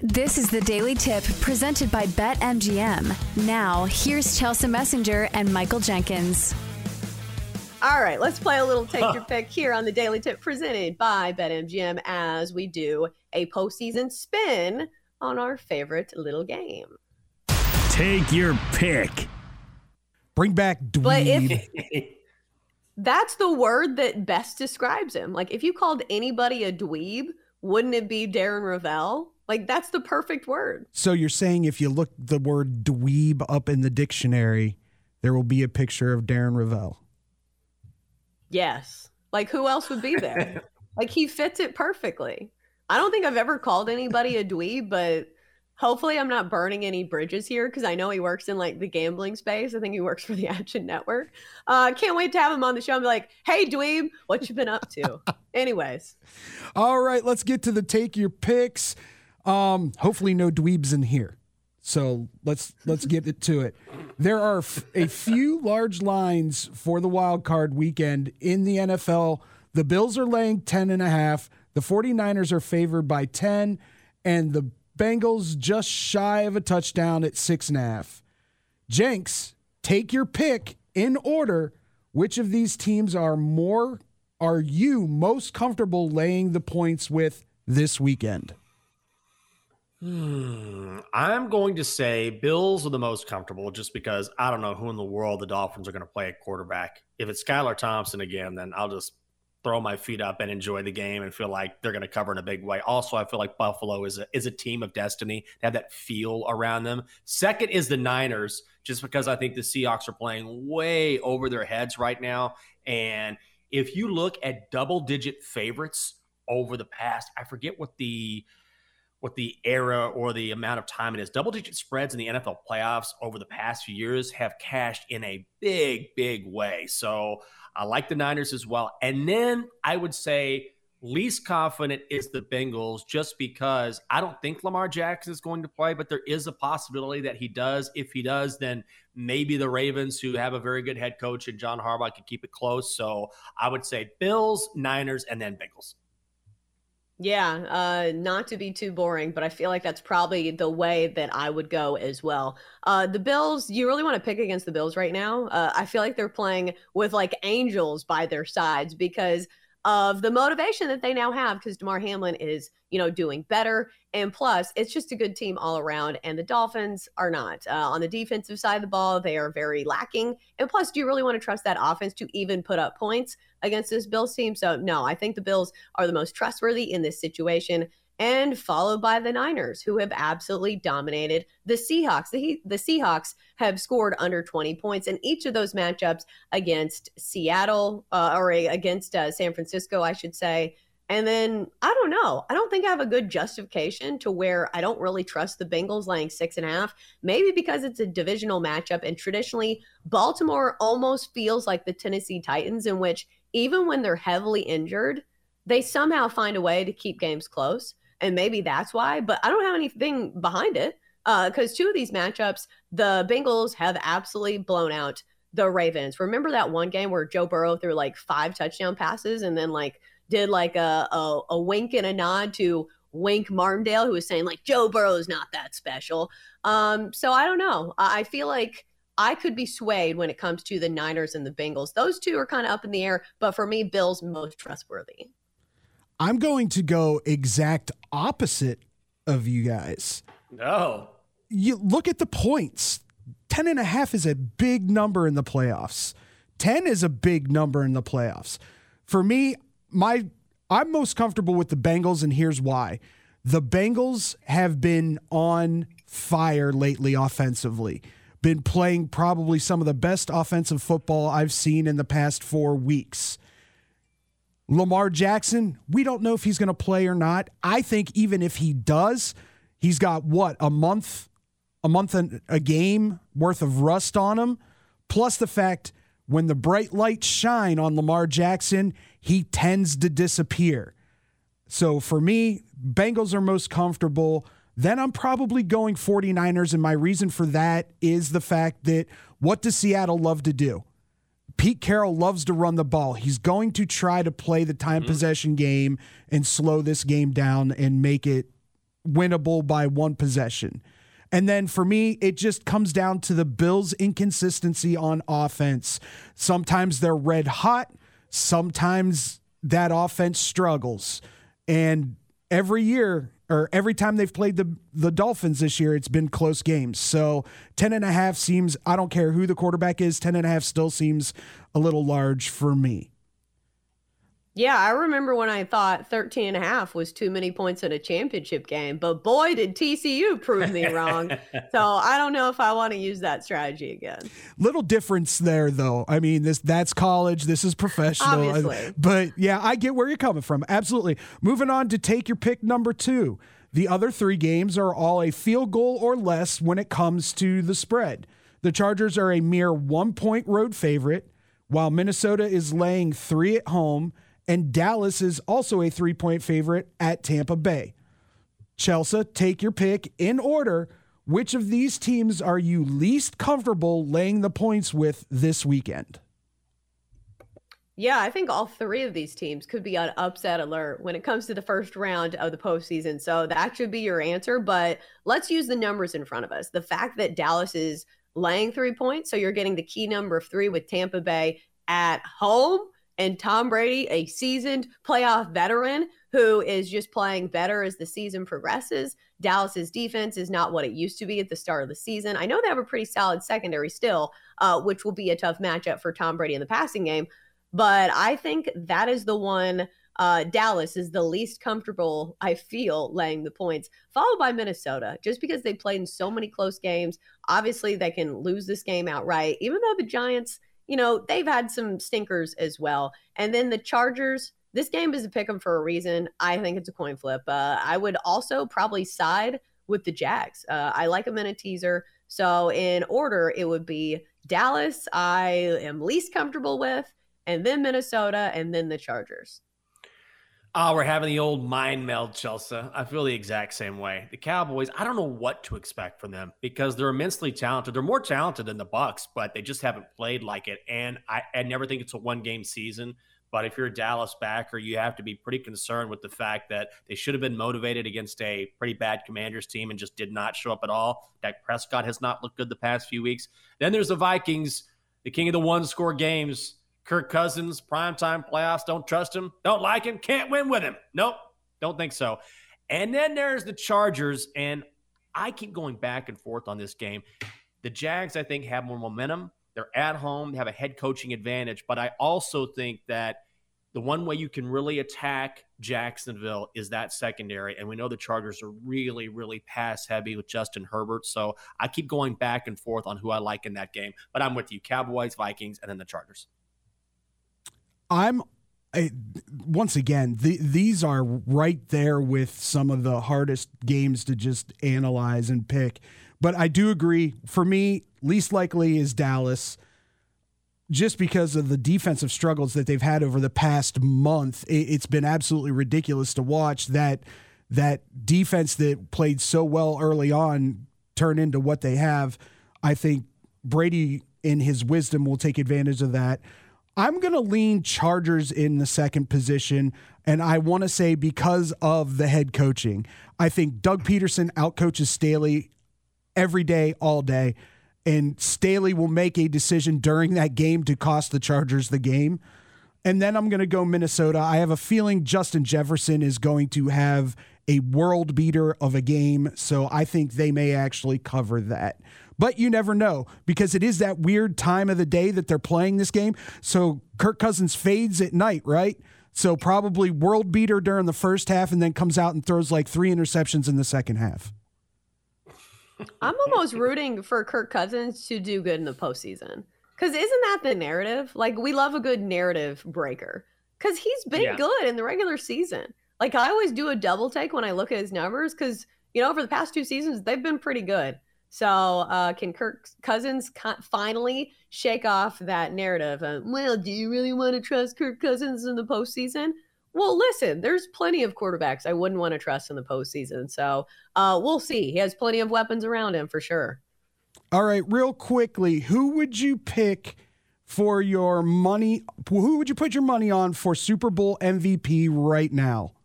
This is the Daily Tip presented by BetMGM. Now, here's Chelsa Messinger and Michael Jenkins. All right, let's play a little take your pick here on the Daily Tip presented by BetMGM as we do a postseason spin on our favorite little game. Take your pick. Bring back dweeb. But if that's the word that best describes him, like if you called anybody a dweeb, wouldn't it be Darren Rovell? Like that's the perfect word. so you're saying if you look the word dweeb up in the dictionary, there will be a picture of Darren Rovell. Yes. Like who else would be there? like he fits it perfectly. I don't think I've ever called anybody a dweeb, but hopefully I'm not burning any bridges here because I know he works in like the gambling space. I think he works for the Action Network. Uh can't wait to have him on the show and be like, hey dweeb, what you been up to? Anyways. All right, let's get to the take your picks. Um, hopefully no dweebs in here. So let's let's get it to it. There are f- a few large lines for the wild card weekend in the NFL. The Bills are laying 10 and a half. The 49ers are favored by 10 and the Bengals just shy of a touchdown at six and a half. Jenks, take your pick in order. Which of these teams are more are you most comfortable laying the points with this weekend? Hmm, I'm going to say Bills are the most comfortable just because I don't know who in the world the Dolphins are going to play at quarterback. If it's Skylar Thompson again, then I'll just throw my feet up and enjoy the game and feel like they're going to cover in a big way. Also, I feel like Buffalo is a, is a team of destiny. They have that feel around them. Second is the Niners, just because I think the Seahawks are playing way over their heads right now. And if you look at double digit favorites over the past, I forget what the what the era or the amount of time it is. Double digit spreads in the NFL playoffs over the past few years have cashed in a big, big way. So I like the Niners as well. And then I would say least confident is the Bengals just because I don't think Lamar Jackson is going to play, but there is a possibility that he does. If he does, then maybe the Ravens, who have a very good head coach and John Harbaugh, can keep it close. So I would say Bills, Niners, and then Bengals. Yeah, uh, not to be too boring, but I feel like that's probably the way that I would go as well. Uh, the Bills, you really want to pick against the Bills right now. Uh, I feel like they're playing with like angels by their sides because of the motivation that they now have because Damar Hamlin is, you know, doing better. And plus, it's just a good team all around. And the Dolphins are not. Uh, on the defensive side of the ball, they are very lacking. And plus, do you really want to trust that offense to even put up points against this Bills team? So, no, I think the Bills are the most trustworthy in this situation and followed by the Niners, who have absolutely dominated the Seahawks. The, the Seahawks have scored under 20 points in each of those matchups against Seattle uh, or against uh, San Francisco, I should say. And then I don't know. I don't think I have a good justification to where I don't really trust the Bengals laying six and a half. Maybe because it's a divisional matchup, and traditionally Baltimore almost feels like the Tennessee Titans, in which even when they're heavily injured, they somehow find a way to keep games close and maybe that's why. But I don't have anything behind it because uh, two of these matchups, the Bengals have absolutely blown out the Ravens. Remember that one game where Joe Burrow threw like five touchdown passes and then like did like a a, a wink and a nod to Wink Martindale, who was saying like Joe Burrow is not that special. Um, so I don't know. I feel like. I could be swayed when it comes to the Niners and the Bengals. Those two are kind of up in the air, but for me, Bill's most trustworthy. I'm going to go exact opposite of you guys. No. You look at the points. 10 and a half is a big number in the playoffs. 10 is a big number in the playoffs. For me, my I'm most comfortable with the Bengals and here's why. The Bengals have been on fire lately offensively. Been playing probably some of the best offensive football I've seen in the past 4 weeks. Lamar Jackson, we don't know if he's going to play or not. I think even if he does, he's got what, a month, a month and a game worth of rust on him. Plus the fact when the bright lights shine on Lamar Jackson, he tends to disappear. So for me, Bengals are most comfortable. Then I'm probably going 49ers. And my reason for that is the fact that what does Seattle love to do? Pete Carroll loves to run the ball. He's going to try to play the time mm-hmm. possession game and slow this game down and make it winnable by one possession. And then for me, it just comes down to the Bills' inconsistency on offense. Sometimes they're red hot, sometimes that offense struggles. And every year, or every time they've played the the Dolphins this year, it's been close games. So 10 and a half seems, I don't care who the quarterback is, 10 and a half still seems a little large for me. Yeah, I remember when I thought 13 and a half was too many points in a championship game, but boy, did TCU prove me wrong. so I don't know if I want to use that strategy again. Little difference there, though. I mean, this that's college, this is professional. Uh, Obviously. But yeah, I get where you're coming from. Absolutely. Moving on to take your pick number two. The other three games are all a field goal or less when it comes to the spread. The Chargers are a mere one point road favorite, while Minnesota is laying three at home and Dallas is also a three point favorite at Tampa Bay. Chelsa, take your pick in order. Which of these teams are you least comfortable laying the points with this weekend? Yeah, I think all three of these teams could be on upset alert when it comes to the first round of the postseason. So that should be your answer. But let's use the numbers in front of us. The fact that Dallas is laying three points, so you're getting the key number of three with Tampa Bay at home and Tom Brady, a seasoned playoff veteran who is just playing better as the season progresses. Dallas's defense is not what it used to be at the start of the season. I know they have a pretty solid secondary still, uh, which will be a tough matchup for Tom Brady in the passing game. But I think that is the one. Uh, Dallas is the least comfortable, I feel, laying the points, followed by Minnesota, just because they played in so many close games. Obviously, they can lose this game outright, even though the Giants you know, they've had some stinkers as well. And then the Chargers, this game is a pick 'em for a reason. I think it's a coin flip. Uh, I would also probably side with the Jags. Uh, I like them in a teaser. So in order, it would be Dallas, I am least comfortable with, and then Minnesota, and then the Chargers. Oh, we're having the old mind meld, Chelsa. I feel the exact same way. The Cowboys, I don't know what to expect from them because they're immensely talented. They're more talented than the Bucks, but they just haven't played like it. And I, I never think it's a one game season. But if you're a Dallas backer, you have to be pretty concerned with the fact that they should have been motivated against a pretty bad Commanders team and just did not show up at all. Dak Prescott has not looked good the past few weeks. Then there's the Vikings, the king of the one score games. Kirk Cousins, primetime playoffs, don't trust him, don't like him, can't win with him. Nope, don't think so. And then there's the Chargers, and I keep going back and forth on this game. The Jags, I think, have more momentum. They're at home, they have a head coaching advantage, but I also think that the one way you can really attack Jacksonville is that secondary. And we know the Chargers are really, really pass heavy with Justin Herbert. So I keep going back and forth on who I like in that game. But I'm with you Cowboys, Vikings, and then the Chargers. I'm I, once again, the, these are right there with some of the hardest games to just analyze and pick. But I do agree. For me, least likely is Dallas, just because of the defensive struggles that they've had over the past month. It, it's been absolutely ridiculous to watch that that defense that played so well early on turn into what they have. I think Brady, in his wisdom, will take advantage of that. I'm going to lean Chargers in the second position. And I want to say because of the head coaching, I think Doug Pederson outcoaches Staley every day, all day. And Staley will make a decision during that game to cost the Chargers the game. And then I'm going to go Minnesota. I have a feeling Justin Jefferson is going to have a world beater of a game. So I think they may actually cover that. But you never know because it is that weird time of the day that they're playing this game. So Kirk Cousins fades at night, right? So probably world beater during the first half and then comes out and throws like three interceptions in the second half. I'm almost rooting for Kirk Cousins to do good in the postseason. Because isn't that the narrative? Like, we love a good narrative breaker. Because he's been yeah. good in the regular season. Like, I always do a double take when I look at his numbers because, you know, over the past two seasons, they've been pretty good. So, uh, can Kirk Cousins finally shake off that narrative? Uh, well, do you really want to trust Kirk Cousins in the postseason? Well, listen, there's plenty of quarterbacks I wouldn't want to trust in the postseason. So, uh, we'll see. He has plenty of weapons around him for sure. All right, real quickly, who would you pick for your money? Who would you put your money on for Super Bowl MVP right now?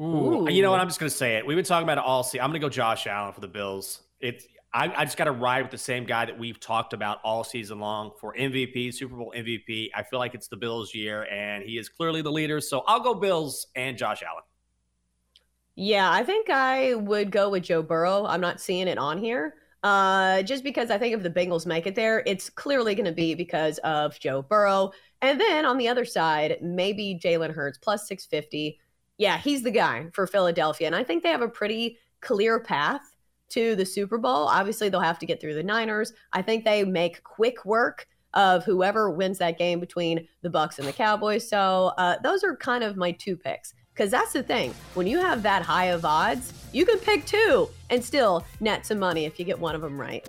Ooh. You know what? I'm just going to say it. We've been talking about it all season. I'm going to go Josh Allen for the Bills. It's I, I just got to ride with the same guy that we've talked about all season long for MVP, Super Bowl MVP. I feel like it's the Bills' year, and he is clearly the leader. So I'll go Bills and Josh Allen. Yeah, I think I would go with Joe Burrow. I'm not seeing it on here. Uh, just because I think if the Bengals make it there, it's clearly going to be because of Joe Burrow. And then on the other side, maybe Jalen Hurts plus 650. Yeah, he's the guy for Philadelphia. And I think they have a pretty clear path to the Super Bowl. Obviously, they'll have to get through the Niners. I think they make quick work of whoever wins that game between the Bucks and the Cowboys. So uh, those are kind of my two picks. Because that's the thing. When you have that high of odds, you can pick two and still net some money if you get one of them right.